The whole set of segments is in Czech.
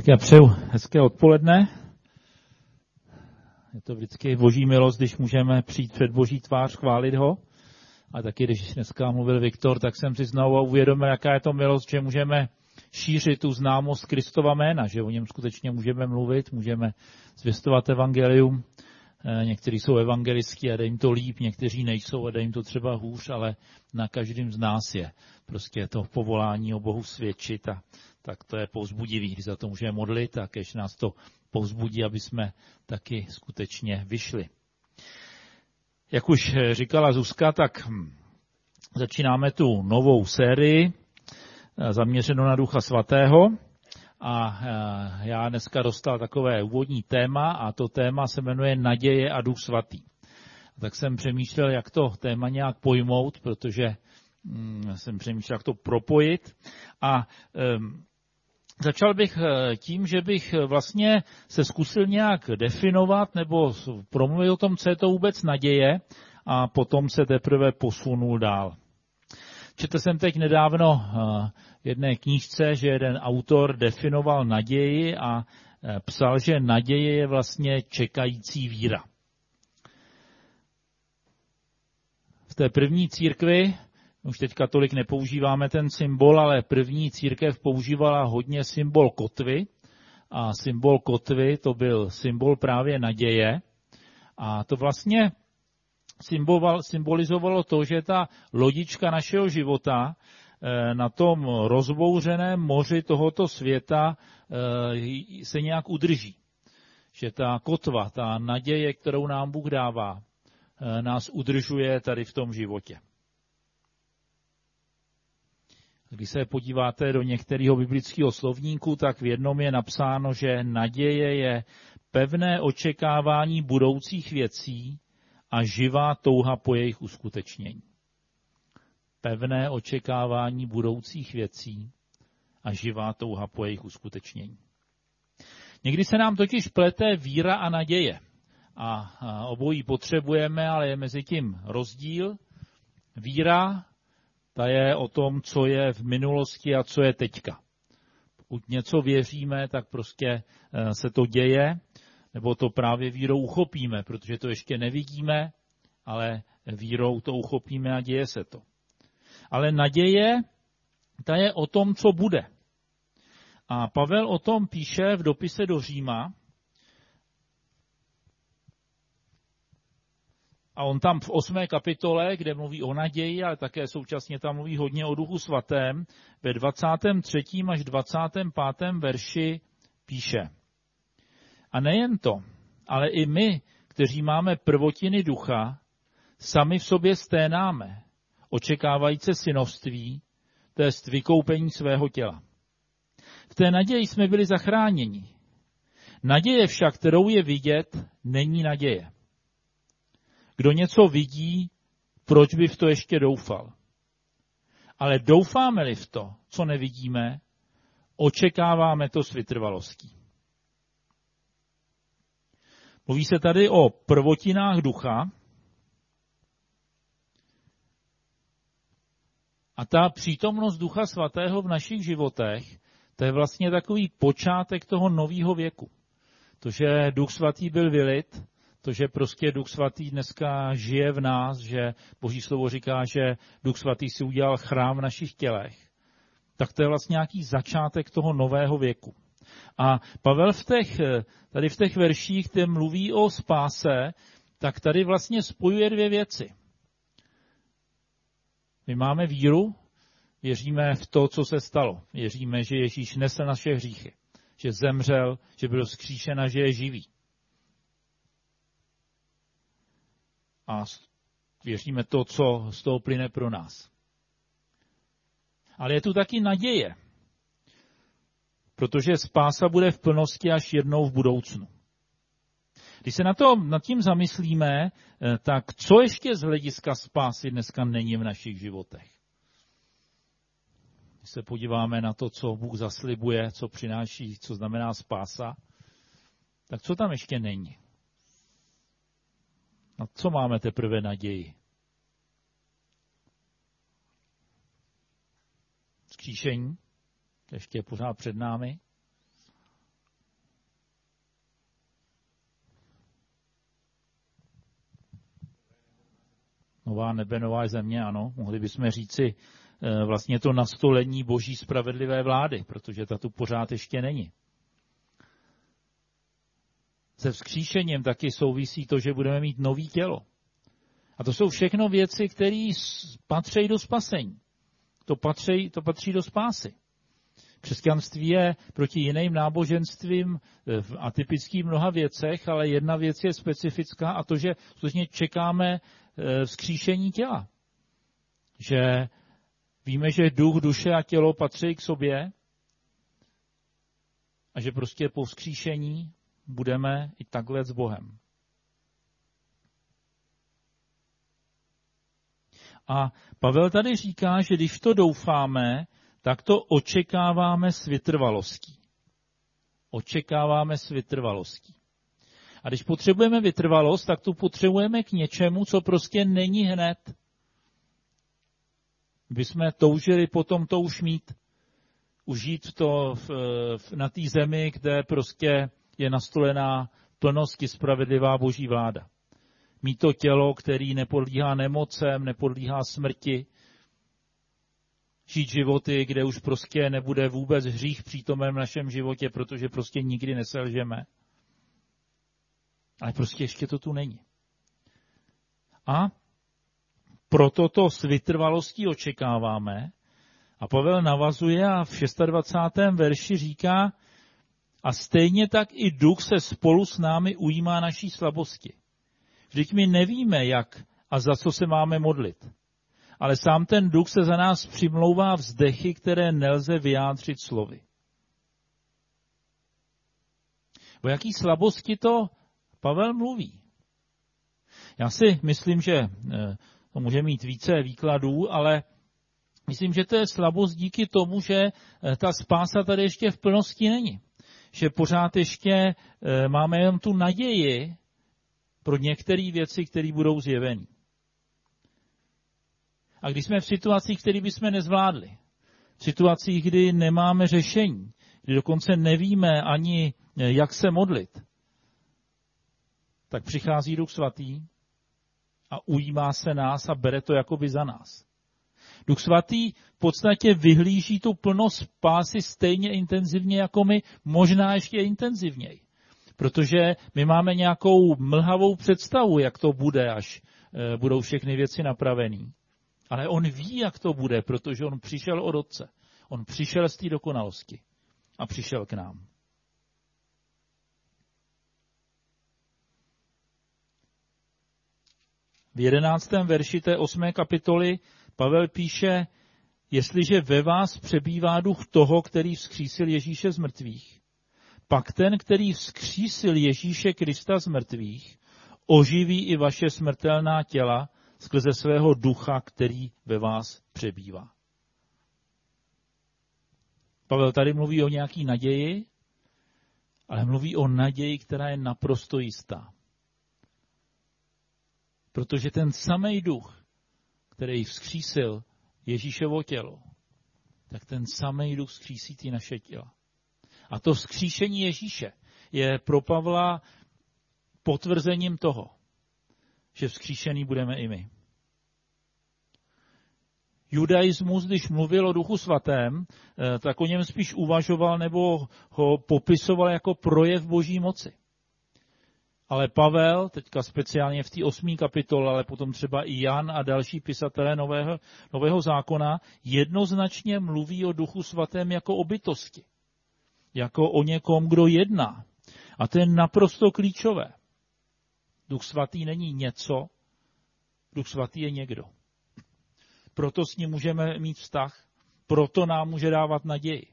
Tak já přeju hezké odpoledne. Je to vždycky boží milost, když můžeme přijít před boží tvář, chválit ho. A taky, když dneska mluvil Viktor, tak jsem si znovu uvědomil, jaká je to milost, že můžeme šířit tu známost Kristova jména, že o něm skutečně můžeme mluvit, můžeme zvěstovat evangelium. Eh, někteří jsou evangelistky a dej jim to líp, někteří nejsou a dej jim to třeba hůř, ale na každém z nás je prostě to povolání o Bohu svědčit a tak to je povzbudivý, když za to můžeme modlit a když nás to povzbudí, aby jsme taky skutečně vyšli. Jak už říkala Zuzka, tak hm, začínáme tu novou sérii eh, zaměřenou na Ducha Svatého. A eh, já dneska dostal takové úvodní téma a to téma se jmenuje Naděje a Duch Svatý. Tak jsem přemýšlel, jak to téma nějak pojmout, protože hm, jsem přemýšlel, jak to propojit. A um, Začal bych eh, tím, že bych eh, vlastně se zkusil nějak definovat nebo promluvit o tom, co je to vůbec naděje a potom se teprve posunul dál. Četl jsem teď nedávno eh, jedné knížce, že jeden autor definoval naději a psal, že naděje je vlastně čekající víra. V té první církvi už teď katolik nepoužíváme ten symbol, ale první církev používala hodně symbol kotvy. A symbol kotvy to byl symbol právě naděje. A to vlastně symbolizovalo to, že ta lodička našeho života eh, na tom rozbouřeném moři tohoto světa eh, se nějak udrží. Že ta kotva, ta naděje, kterou nám Bůh dává, eh, nás udržuje tady v tom životě. Když se podíváte do některého biblického slovníku, tak v jednom je napsáno, že naděje je pevné očekávání budoucích věcí a živá touha po jejich uskutečnění. Pevné očekávání budoucích věcí a živá touha po jejich uskutečnění. Někdy se nám totiž plete víra a naděje. A obojí potřebujeme, ale je mezi tím rozdíl. Víra ta je o tom, co je v minulosti a co je teďka. Pokud něco věříme, tak prostě eh, se to děje, nebo to právě vírou uchopíme, protože to ještě nevidíme, ale vírou to uchopíme a děje se to. Ale naděje, ta je o tom, co bude. A Pavel o tom píše v dopise do Říma, A on tam v osmé kapitole, kde mluví o naději, ale také současně tam mluví hodně o duchu svatém, ve 23. až 25. verši píše. A nejen to, ale i my, kteří máme prvotiny ducha, sami v sobě sténáme, očekávající synovství, to je vykoupení svého těla. V té naději jsme byli zachráněni. Naděje však, kterou je vidět, není naděje. Kdo něco vidí, proč by v to ještě doufal? Ale doufáme-li v to, co nevidíme, očekáváme to s vytrvalostí. Mluví se tady o prvotinách ducha a ta přítomnost ducha svatého v našich životech, to je vlastně takový počátek toho nového věku. To, že duch svatý byl vylit, to, že prostě Duch Svatý dneska žije v nás, že Boží slovo říká, že Duch Svatý si udělal chrám v našich tělech, tak to je vlastně nějaký začátek toho nového věku. A Pavel v těch, tady v těch verších, kde mluví o spáse, tak tady vlastně spojuje dvě věci. My máme víru, věříme v to, co se stalo. Věříme, že Ježíš nesl naše hříchy, že zemřel, že byl vzkříšen a že je živý. A věříme to, co z toho plyne pro nás. Ale je tu taky naděje, protože spása bude v plnosti až jednou v budoucnu. Když se na to, nad tím zamyslíme, eh, tak co ještě z hlediska spásy dneska není v našich životech? Když se podíváme na to, co Bůh zaslibuje, co přináší, co znamená spása, tak co tam ještě není? Na co máme teprve naději? Skříšení, ještě je pořád před námi. Nová nebe, nová země, ano. Mohli bychom říci eh, vlastně to nastolení boží spravedlivé vlády, protože ta tu pořád ještě není. Se vzkříšením taky souvisí to, že budeme mít nový tělo. A to jsou všechno věci, které patří do spasení. To patří, to patří do spásy. Křesťanství je proti jiným náboženstvím eh, v atypických mnoha věcech, ale jedna věc je specifická a to, že skutečně čekáme eh, vzkříšení těla. Že víme, že duch, duše a tělo patří k sobě a že prostě po vzkříšení budeme i takhle s Bohem. A Pavel tady říká, že když to doufáme, tak to očekáváme s vytrvalostí. Očekáváme s vytrvalostí. A když potřebujeme vytrvalost, tak tu potřebujeme k něčemu, co prostě není hned. By jsme toužili potom to už mít, užít to v, v, na té zemi, kde prostě je nastolená plnosti spravedlivá boží vláda. Mít to tělo, který nepodlíhá nemocem, nepodlíhá smrti, žít životy, kde už prostě nebude vůbec hřích přítomen v našem životě, protože prostě nikdy neselžeme. Ale prostě ještě to tu není. A proto to s vytrvalostí očekáváme. A Pavel navazuje a v 26. verši říká, a stejně tak i duch se spolu s námi ujímá naší slabosti. Vždyť my nevíme, jak a za co se máme modlit ale sám ten duch se za nás přimlouvá vzdechy, které nelze vyjádřit slovy. O jaký slabosti to Pavel mluví? Já si myslím, že eh, to může mít více výkladů, ale myslím, že to je slabost díky tomu, že eh, ta spása tady ještě v plnosti není. Že pořád ještě eh, máme jen tu naději pro některé věci, které budou zjeveny. A když jsme v situacích, které bychom nezvládli, v situacích, kdy nemáme řešení, kdy dokonce nevíme ani, eh, jak se modlit, tak přichází Duch Svatý a ujímá se nás a bere to jakoby za nás. Duch Svatý v podstatě vyhlíží tu plnost pásy stejně intenzivně jako my, možná ještě intenzivněji. Protože my máme nějakou mlhavou představu, jak to bude, až eh, budou všechny věci napravený. Ale on ví, jak to bude, protože on přišel od Otce. On přišel z té dokonalosti a přišel k nám. V jedenáctém verši té osmé kapitoly Pavel píše, jestliže ve vás přebývá duch toho, který vzkřísil Ježíše z mrtvých, pak ten, který vzkřísil Ježíše Krista z mrtvých, oživí i vaše smrtelná těla skrze svého ducha, který ve vás přebývá. Pavel tady mluví o nějaký naději, ale mluví o naději, která je naprosto jistá. Protože ten samý duch, který vzkřísil Ježíšovo tělo, tak ten samý duch vzkřísí ty naše těla. A to vzkříšení Ježíše je pro Pavla potvrzením toho, že vzkříšený budeme i my. Judaismus, když mluvil o duchu svatém, eh, tak o něm spíš uvažoval nebo ho popisoval jako projev boží moci. Ale Pavel, teďka speciálně v té osmý kapitole, ale potom třeba i Jan a další pisatelé nového, nového zákona, jednoznačně mluví o duchu svatém jako o bytosti. Jako o někom, kdo jedná. A to je naprosto klíčové. Duch svatý není něco, Duch svatý je někdo. Proto s ním můžeme mít vztah, proto nám může dávat naději.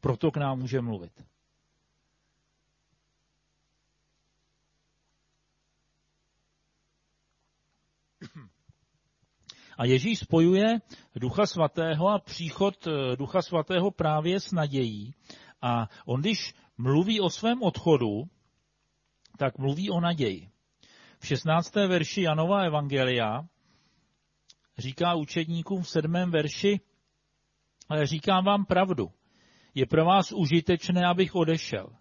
Proto k nám může mluvit. A Ježíš spojuje Ducha Svatého a příchod eh, Ducha Svatého právě s nadějí. A on, když mluví o svém odchodu, tak mluví o naději. V 16. verši Janova Evangelia říká učedníkům v sedmém verši, ale říkám vám pravdu, je pro vás užitečné, abych odešel.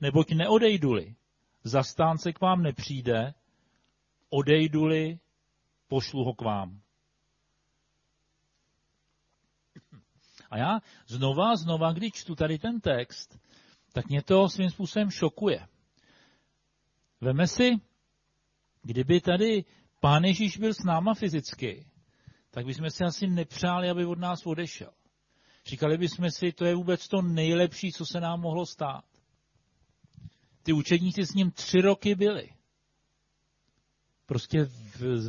Neboť neodejdu-li, zastánce k vám nepřijde, odejdu-li, pošlu ho k vám. A já znova, znova, když čtu tady ten text, tak mě to svým způsobem šokuje. Veme si, kdyby tady Pán Ježíš byl s náma fyzicky, tak bychom si asi nepřáli, aby od nás odešel. Říkali bychom si, to je vůbec to nejlepší, co se nám mohlo stát. Ty učedníci s ním tři roky byli. Prostě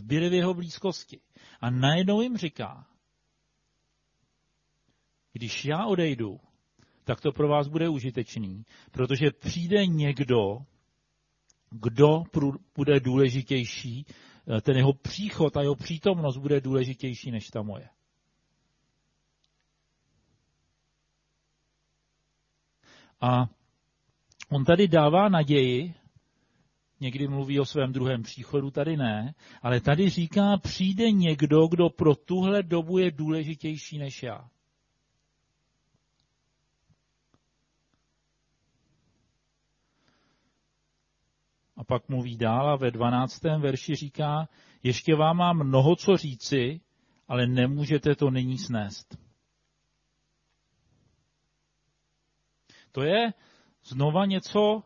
byli v jeho blízkosti. A najednou jim říká, když já odejdu, tak to pro vás bude užitečný, protože přijde někdo, kdo bude důležitější, eh, ten jeho příchod a jeho přítomnost bude důležitější než ta moje. A on tady dává naději, někdy mluví o svém druhém příchodu, tady ne, ale tady říká, přijde někdo, kdo pro tuhle dobu je důležitější než já. A pak mluví dál a ve 12. verši říká, ještě vám mám mnoho co říci, ale nemůžete to nyní snést. To je znova něco,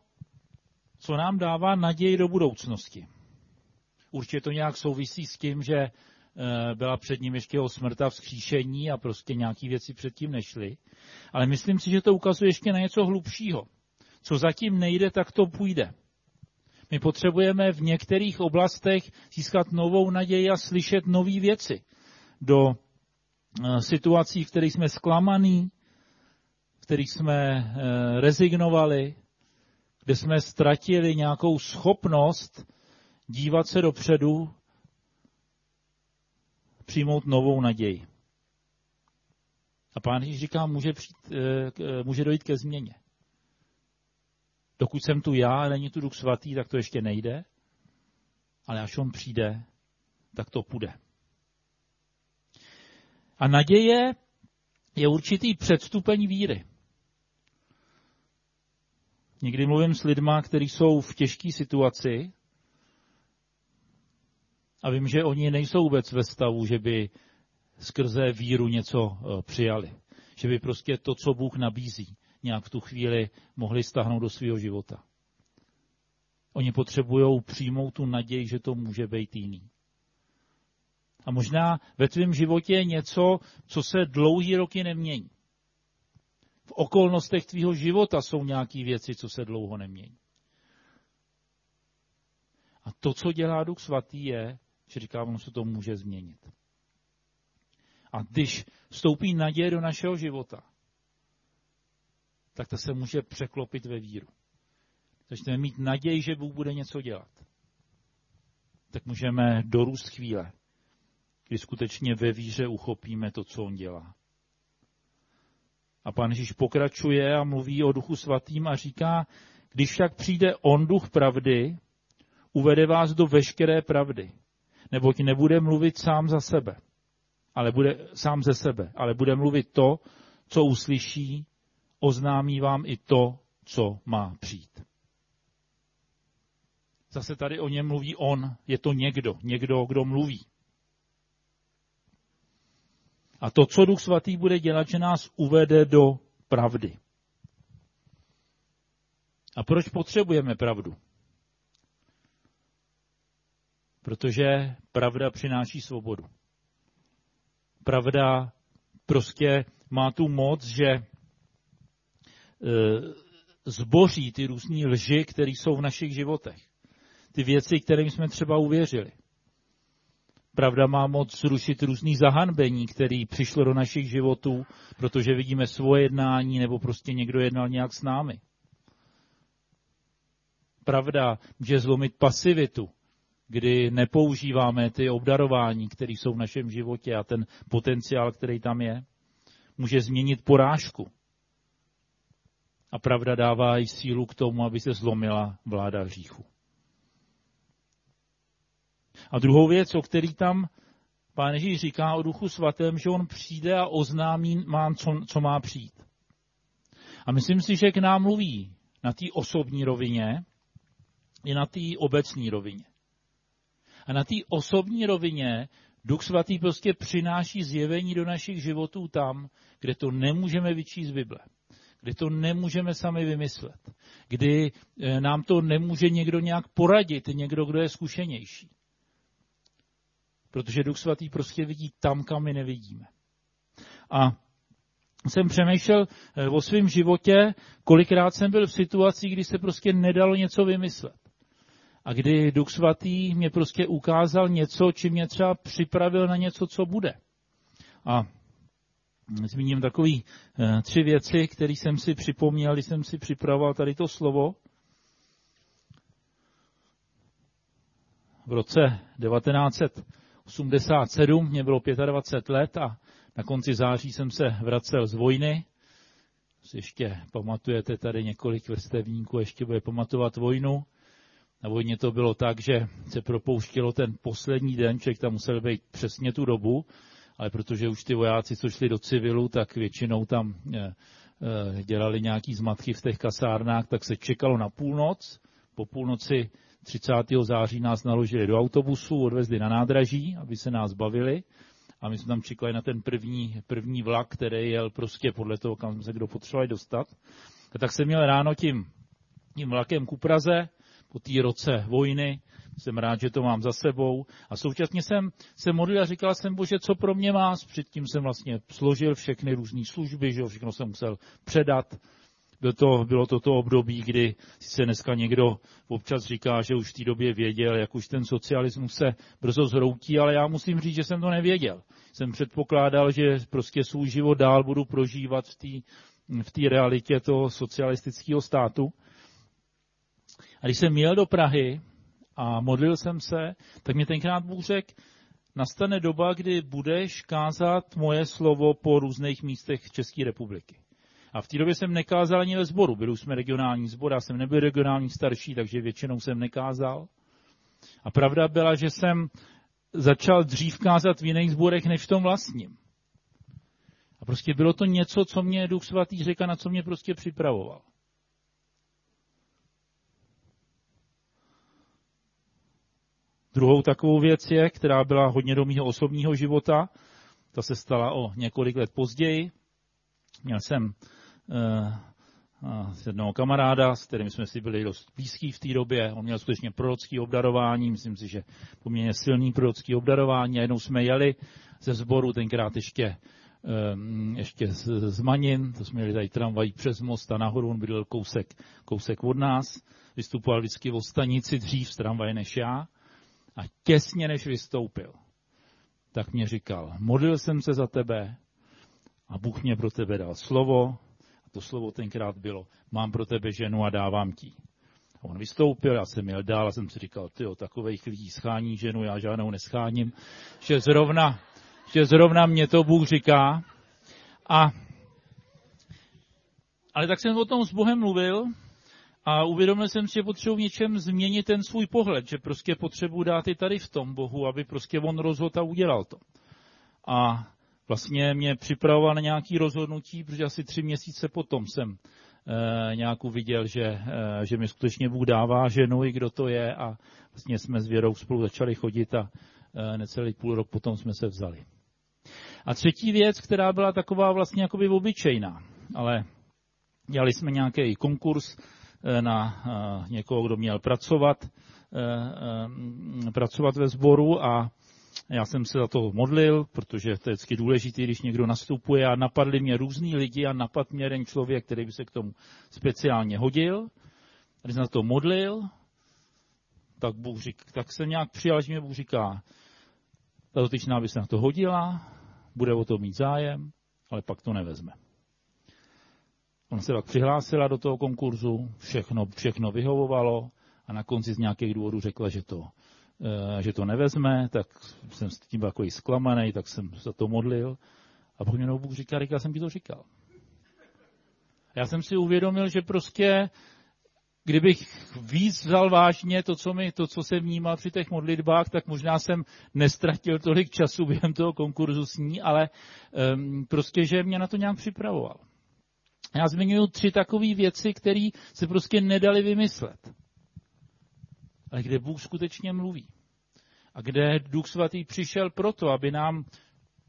co nám dává naději do budoucnosti. Určitě to nějak souvisí s tím, že eh, byla před ním ještě o smrta vzkříšení a prostě nějaký věci předtím nešly. Ale myslím si, že to ukazuje ještě na něco hlubšího. Co zatím nejde, tak to půjde. My potřebujeme v některých oblastech získat novou naději a slyšet nové věci do eh, situací, v kterých jsme zklamaný, v kterých jsme eh, rezignovali, kde jsme ztratili nějakou schopnost dívat se dopředu, přijmout novou naději. A pán Ježíš říká, může, přijít, eh, může dojít ke změně. Dokud jsem tu já a není tu duch svatý, tak to ještě nejde. Ale až on přijde, tak to půjde. A naděje je určitý předstupeň víry. Někdy mluvím s lidma, kteří jsou v těžké situaci a vím, že oni nejsou vůbec ve stavu, že by skrze víru něco eh, přijali. Že by prostě to, co Bůh nabízí, nějak v tu chvíli mohli stáhnout do svého života. Oni potřebují přijmout tu naději, že to může být jiný. A možná ve tvém životě je něco, co se dlouhý roky nemění. V okolnostech tvýho života jsou nějaké věci, co se dlouho nemění. A to, co dělá Duch Svatý, je, že říká, ono se to může změnit. A když vstoupí naděje do našeho života, tak to se může překlopit ve víru. Začneme mít naději, že Bůh bude něco dělat. Tak můžeme dorůst chvíle, kdy skutečně ve víře uchopíme to, co on dělá. A pan Ježíš pokračuje a mluví o duchu svatým a říká, když však přijde on duch pravdy, uvede vás do veškeré pravdy, neboť nebude mluvit sám za sebe, ale bude sám ze sebe, ale bude mluvit to, co uslyší oznámí vám i to, co má přijít. Zase tady o něm mluví on, je to někdo, někdo, kdo mluví. A to, co Duch Svatý bude dělat, že nás uvede do pravdy. A proč potřebujeme pravdu? Protože pravda přináší svobodu. Pravda prostě má tu moc, že zboří ty různé lži, které jsou v našich životech. Ty věci, kterým jsme třeba uvěřili. Pravda má moc zrušit různý zahanbení, které přišlo do našich životů, protože vidíme svoje jednání nebo prostě někdo jednal nějak s námi. Pravda může zlomit pasivitu, kdy nepoužíváme ty obdarování, které jsou v našem životě a ten potenciál, který tam je. Může změnit porážku. A pravda dává i sílu k tomu, aby se zlomila vláda hříchu. A druhou věc, o který tam pán Ježíš říká o duchu svatém, že on přijde a oznámí mám, co, co má přijít. A myslím si, že k nám mluví na té osobní rovině i na té obecní rovině. A na té osobní rovině Duch Svatý prostě přináší zjevení do našich životů tam, kde to nemůžeme vyčíst z Bible kdy to nemůžeme sami vymyslet, kdy eh, nám to nemůže někdo nějak poradit, někdo, kdo je zkušenější. Protože Duch Svatý prostě vidí tam, kam my nevidíme. A jsem přemýšlel eh, o svém životě, kolikrát jsem byl v situaci, kdy se prostě nedalo něco vymyslet. A kdy Duch Svatý mě prostě ukázal něco, či mě třeba připravil na něco, co bude. A zmíním takový eh, tři věci, které jsem si připomněl, když jsem si připravoval tady to slovo. V roce 1987 mě bylo 25 let a na konci září jsem se vracel z vojny. Ještě pamatujete tady několik vrstevníků, ještě bude pamatovat vojnu. Na vojně to bylo tak, že se propouštělo ten poslední den, člověk tam musel být přesně tu dobu, ale protože už ty vojáci, co šli do civilu, tak většinou tam eh, eh, dělali nějaký zmatky v těch kasárnách, tak se čekalo na půlnoc. Po půlnoci 30. září nás naložili do autobusu, odvezli na nádraží, aby se nás bavili. A my jsme tam čekali na ten první, první vlak, který jel prostě podle toho, kam jsme se kdo potřebovali dostat. A tak jsem měl ráno tím, tím vlakem ku Praze, po té roce vojny, jsem rád, že to mám za sebou. A současně jsem se modlil a říkal jsem, bože, co pro mě má. Předtím jsem vlastně složil všechny různé služby, že jo, všechno jsem musel předat. Bylo to, bylo to to období, kdy se dneska někdo občas říká, že už v té době věděl, jak už ten socialismus se brzo zhroutí, ale já musím říct, že jsem to nevěděl. Jsem předpokládal, že prostě svůj život dál budu prožívat v té v té realitě toho socialistického státu. A když jsem měl do Prahy, a modlil jsem se, tak mě tenkrát Bůh řekl, nastane doba, kdy budeš kázat moje slovo po různých místech České republiky. A v té době jsem nekázal ani ve sboru. Byli jsme regionální sbor, já jsem nebyl regionální starší, takže většinou jsem nekázal. A pravda byla, že jsem začal dřív kázat v jiných sborech než v tom vlastním. A prostě bylo to něco, co mě Duch Svatý řekl, na co mě prostě připravoval. Druhou takovou věc je, která byla hodně do mého osobního života, ta se stala o několik let později. Měl jsem uh, jednoho kamaráda, s kterým jsme si byli dost blízký v té době. On měl skutečně prorocký obdarování, myslím si, že poměrně silný prorocký obdarování. A jednou jsme jeli ze sboru, tenkrát ještě um, ještě z, z Manin, to jsme jeli tady tramvají přes most a nahoru, on byl kousek, kousek od nás, vystupoval vždycky v stanici dřív z tramvaje než já. A těsně než vystoupil, tak mě říkal, modlil jsem se za tebe a Bůh mě pro tebe dal slovo. A to slovo tenkrát bylo, mám pro tebe ženu a dávám ti. A on vystoupil, já jsem jel dál a jsem si říkal, ty takových lidí schání ženu, já žádnou nescháním, že zrovna, že zrovna mě to Bůh říká. A, ale tak jsem o tom s Bohem mluvil a uvědomil jsem si, že potřebuji v něčem změnit ten svůj pohled, že prostě potřebuji dát i tady v tom Bohu, aby prostě on rozhodl a udělal to. A vlastně mě připravoval na nějaké rozhodnutí, protože asi tři měsíce potom jsem e, nějak uviděl, že, e, že mi skutečně Bůh dává ženu i kdo to je a vlastně jsme s Věrou spolu začali chodit a e, necelý půl rok potom jsme se vzali. A třetí věc, která byla taková vlastně jakoby obyčejná, ale dělali jsme nějaký konkurs, na eh, někoho, kdo měl pracovat, eh, pracovat ve sboru a já jsem se za to modlil, protože to je vždycky důležité, když někdo nastupuje a napadli mě různý lidi a napad mě jeden člověk, který by se k tomu speciálně hodil. Když jsem za to modlil, tak, Bůh řík, tak jsem nějak přijal, že mě Bůh říká, ta dotyčná by se na to hodila, bude o to mít zájem, ale pak to nevezme. On se pak přihlásila do toho konkurzu, všechno, všechno vyhovovalo a na konci z nějakých důvodů řekla, že to, eh, že to nevezme, tak jsem s tím takový zklamaný, tak jsem za to modlil. A pokud mě Bůh říká, říkal jsem ti to říkal. Já jsem si uvědomil, že prostě kdybych víc vzal vážně to, co, mi, to, co jsem vnímal při těch modlitbách, tak možná jsem nestratil tolik času během toho konkurzu s ní, ale um, prostě, že mě na to nějak připravoval. Já zmiňuji tři takové věci, které se prostě nedali vymyslet. Ale kde Bůh skutečně mluví. a kde Duch Svatý přišel proto, aby nám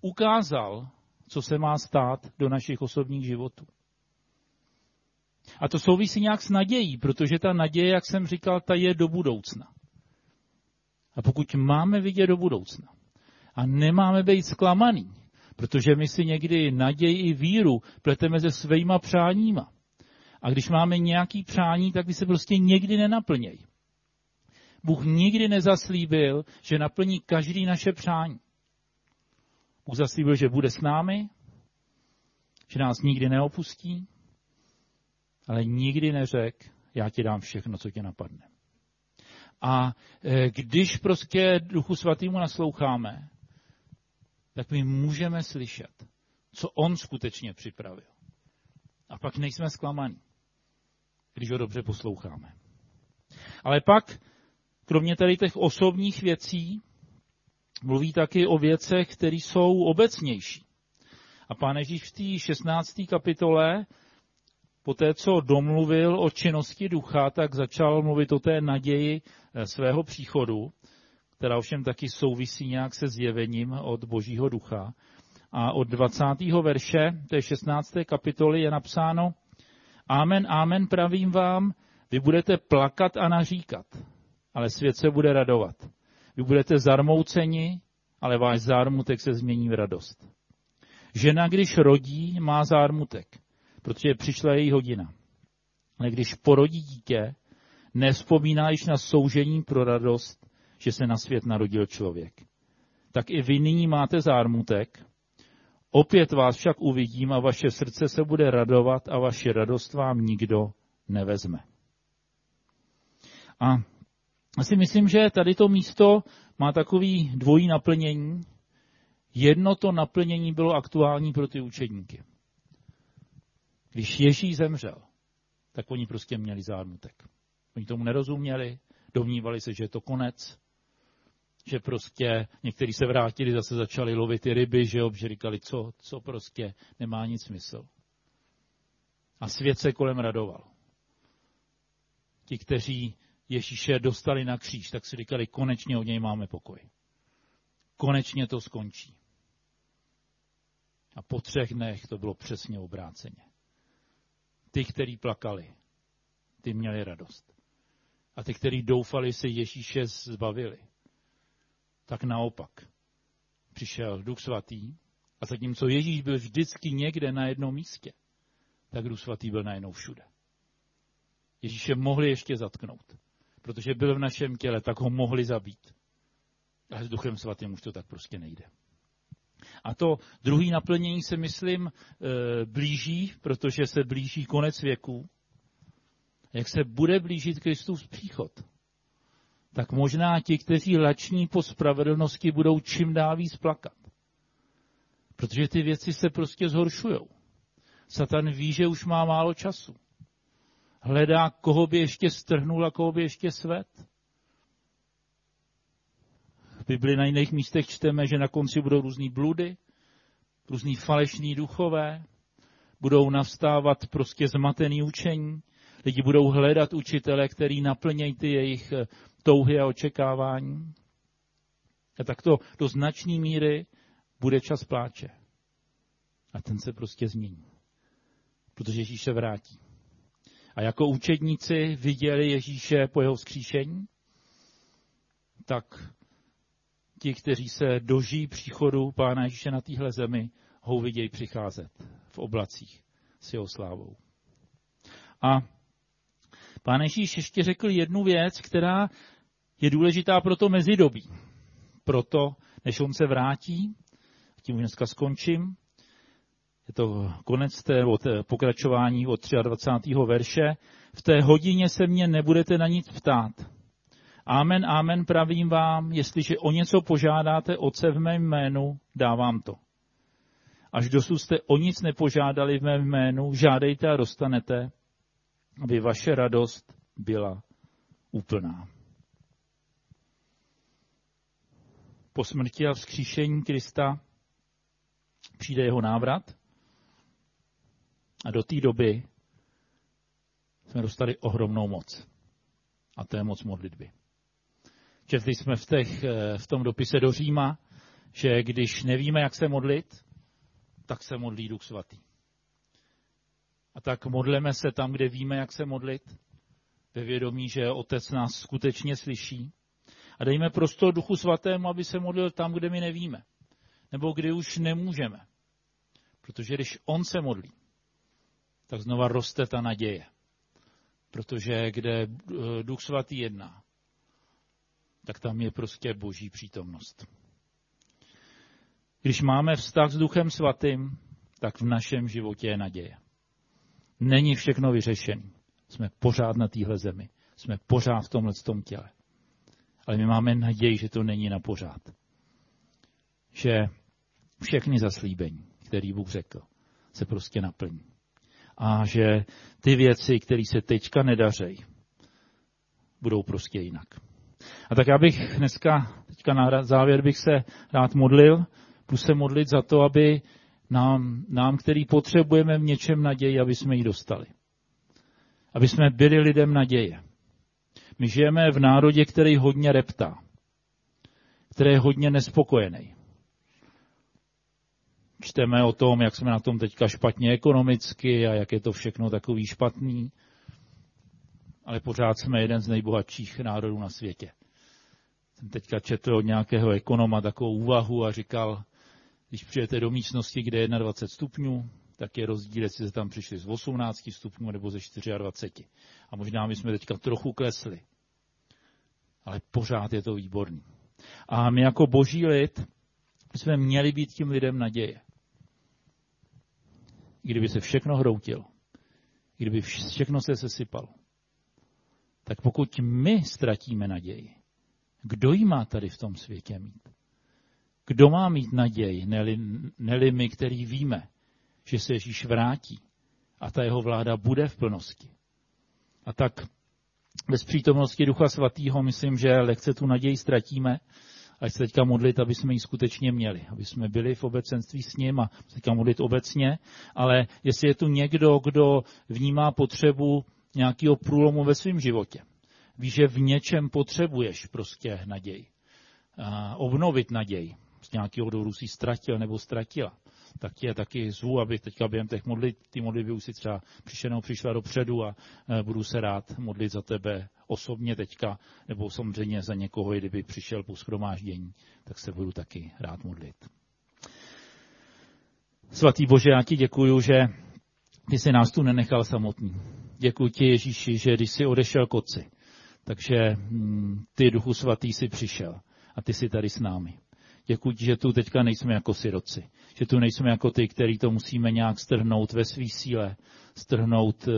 ukázal, co se má stát do našich osobních životů. A to souvisí nějak s nadějí, protože ta naděje, jak jsem říkal, ta je do budoucna. A pokud máme vidět do budoucna a nemáme být zklamaný, protože my si někdy naději i víru pleteme se svýma přáníma. A když máme nějaký přání, tak by se prostě někdy nenaplnějí. Bůh nikdy nezaslíbil, že naplní každý naše přání. Bůh zaslíbil, že bude s námi, že nás nikdy neopustí, ale nikdy neřekl, já ti dám všechno, co tě napadne. A e, když prostě Duchu Svatýmu nasloucháme, tak my můžeme slyšet, co on skutečně připravil. A pak nejsme zklamaní, když ho dobře posloucháme. Ale pak, kromě tady těch osobních věcí, mluví taky o věcech, které jsou obecnější. A pán Ježíš v té 16. kapitole, po té, co domluvil o činnosti ducha, tak začal mluvit o té naději eh, svého příchodu, která ovšem taky souvisí nějak se zjevením od božího ducha. A od 20. verše té 16. kapitoly je napsáno Amen, amen, pravím vám, vy budete plakat a naříkat, ale svět se bude radovat. Vy budete zarmouceni, ale váš zármutek se změní v radost. Žena, když rodí, má zármutek, protože přišla její hodina. Ale když porodí dítě, nespomíná již na soužení pro radost, že se na svět narodil člověk. Tak i vy nyní máte zármutek, opět vás však uvidím a vaše srdce se bude radovat a vaše radost vám nikdo nevezme. A asi myslím, že tady to místo má takový dvojí naplnění. Jedno to naplnění bylo aktuální pro ty učedníky. Když Ježíš zemřel, tak oni prostě měli zármutek. Oni tomu nerozuměli, domnívali se, že je to konec, že prostě někteří se vrátili, zase začali lovit ty ryby, že jo, že říkali, co, co prostě nemá nic smysl. A svět se kolem radoval. Ti, kteří Ježíše dostali na kříž, tak si říkali, konečně od něj máme pokoj. Konečně to skončí. A po třech dnech to bylo přesně obráceně. Ty, kteří plakali, ty měli radost. A ty, kteří doufali, se Ježíše zbavili, tak naopak. Přišel Duch Svatý a zatímco Ježíš byl vždycky někde na jednom místě, tak Duch Svatý byl najednou všude. Ježíše mohli ještě zatknout protože byl v našem těle, tak ho mohli zabít. Ale s Duchem Svatým už to tak prostě nejde. A to druhý naplnění se, myslím, e, blíží, protože se blíží konec věku. Jak se bude blížit Kristův příchod, tak možná ti, kteří lační po spravedlnosti, budou čím dál víc plakat. Protože ty věci se prostě zhoršují. Satan ví, že už má málo času hledá, koho by ještě strhnul a koho by ještě svet. V Bibli na jiných místech čteme, že na konci budou různý bludy, různý falešní duchové, budou navstávat prostě zmatený učení, lidi budou hledat učitele, který naplnějí ty jejich eh, touhy a očekávání. A tak to do značné míry bude čas pláče. A ten se prostě změní. Protože Ježíš se vrátí. A jako učedníci viděli Ježíše po jeho vzkříšení, tak ti, kteří se dožijí příchodu Pána Ježíše na téhle zemi, ho vidějí přicházet v oblacích s jeho slávou. A Pán Ježíš ještě řekl jednu věc, která je důležitá pro to mezidobí. Proto, než on se vrátí, tím už dneska skončím, je to konec té, od pokračování od 23. verše. V té hodině se mě nebudete na nic ptát. Amen, amen, pravím vám, jestliže o něco požádáte Otce v mém jménu, dávám to. Až dosud jste o nic nepožádali v mém jménu, žádejte a dostanete, aby vaše radost byla úplná. Po smrti a vzkříšení Krista přijde jeho návrat a do té doby jsme dostali ohromnou moc. A to je moc modlitby. Četli jsme v, těch, v tom dopise do Říma, že když nevíme, jak se modlit, tak se modlí Duch Svatý. A tak modleme se tam, kde víme, jak se modlit, ve vědomí, že Otec nás skutečně slyší. A dejme prostor Duchu Svatému, aby se modlil tam, kde my nevíme. Nebo kde už nemůžeme. Protože když On se modlí, tak znova roste ta naděje. Protože kde eh, Duch Svatý jedná, tak tam je prostě boží přítomnost. Když máme vztah s Duchem Svatým, tak v našem životě je naděje. Není všechno vyřešené. Jsme pořád na téhle zemi. Jsme pořád v tomhle tom těle. Ale my máme naději, že to není na pořád. Že všechny zaslíbení, který Bůh řekl, se prostě naplní. A že ty věci, které se teďka nedařejí, budou prostě jinak. A tak já bych dneska, teďka na závěr bych se rád modlil, budu se modlit za to, aby nám, nám, který potřebujeme v něčem naději, aby jsme ji dostali. Aby jsme byli lidem naděje. My žijeme v národě, který hodně reptá, který je hodně nespokojený. Čteme o tom, jak jsme na tom teďka špatně ekonomicky a jak je to všechno takový špatný, ale pořád jsme jeden z nejbohatších národů na světě. Jsem teďka četl od nějakého ekonoma takovou úvahu a říkal, když přijete do místnosti, kde je 21 stupňů, tak je rozdíl, jestli se tam přišli z 18 stupňů nebo ze 24. A možná my jsme teďka trochu klesli. Ale pořád je to výborný. A my jako boží lid jsme měli být tím lidem naděje. Kdyby se všechno hroutilo, kdyby všechno se sesypalo, tak pokud my ztratíme naději, kdo ji má tady v tom světě mít? Kdo má mít naději, neli, neli my, který víme, že se Ježíš vrátí a ta jeho vláda bude v plnosti. A tak bez přítomnosti Ducha Svatého myslím, že lehce tu naději ztratíme a se teďka modlit, aby jsme ji skutečně měli, aby jsme byli v obecenství s ním a teďka modlit obecně, ale jestli je tu někdo, kdo vnímá potřebu nějakého průlomu ve svém životě, víš, že v něčem potřebuješ prostě naději, obnovit naději, z nějakého důvodu si ztratil nebo ztratila, tak tě taky zvu, aby teďka během těch modlit, ty modlitby už si třeba přišenou přišla dopředu a e, budu se rád modlit za tebe osobně teďka, nebo samozřejmě za někoho, kdyby přišel po schromáždění, tak se budu taky rád modlit. Svatý Bože, já ti děkuju, že ty jsi nás tu nenechal samotný. Děkuji ti, Ježíši, že když jsi odešel k otci, takže hm, ty, Duchu Svatý, si přišel a ty jsi tady s námi. Děkuji, že tu teďka nejsme jako siroci. Že tu nejsme jako ty, který to musíme nějak strhnout ve své síle, strhnout eh,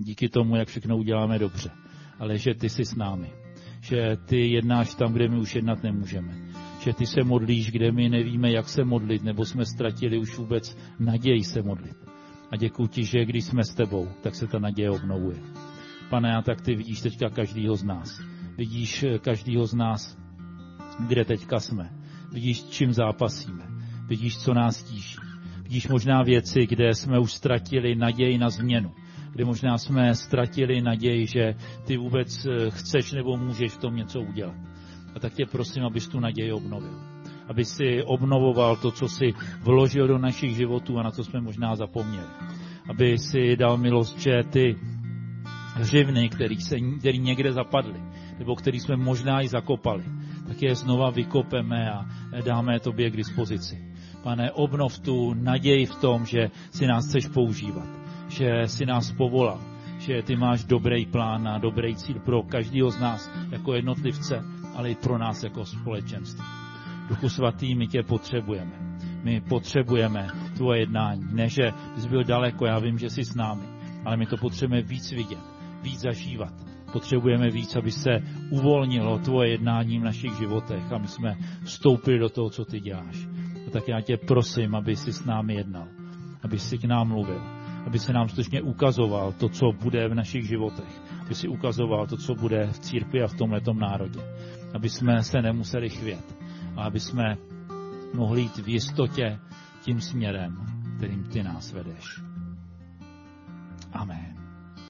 díky tomu, jak všechno uděláme dobře. Ale že ty jsi s námi. Že ty jednáš tam, kde my už jednat nemůžeme. Že ty se modlíš, kde my nevíme, jak se modlit, nebo jsme ztratili už vůbec naději se modlit. A děkuji ti, že když jsme s tebou, tak se ta naděje obnovuje. Pane, a tak ty vidíš teďka každýho z nás. Vidíš eh, každýho z nás, kde teďka jsme Vidíš, čím zápasíme. Vidíš, co nás tíží. Vidíš možná věci, kde jsme už ztratili naději na změnu. Kde možná jsme ztratili naději, že ty vůbec eh, chceš nebo můžeš v tom něco udělat. A tak tě prosím, abys tu naději obnovil. Aby si obnovoval to, co si vložil do našich životů a na co jsme možná zapomněli. Aby si dal milost, že ty hřivny, který, někde zapadly, nebo který jsme možná i zakopali, tak je znova vykopeme a dáme tobě k dispozici. Pane, obnov tu naději v tom, že si nás chceš používat, že si nás povolal, že ty máš dobrý plán a dobrý cíl pro každého z nás jako jednotlivce, ale i pro nás jako společenství. Duchu svatý, my tě potřebujeme. My potřebujeme tvoje jednání. Ne, že jsi byl daleko, já vím, že jsi s námi, ale my to potřebujeme víc vidět, víc zažívat potřebujeme víc, aby se uvolnilo tvoje jednání v našich životech a my jsme vstoupili do toho, co ty děláš. A tak já tě prosím, aby jsi s námi jednal, aby jsi k nám mluvil, aby se nám skutečně ukazoval to, co bude v našich životech, aby si ukazoval to, co bude v církvi a v tomhletom národě, aby jsme se nemuseli chvět a aby jsme mohli jít v jistotě tím směrem, kterým ty nás vedeš.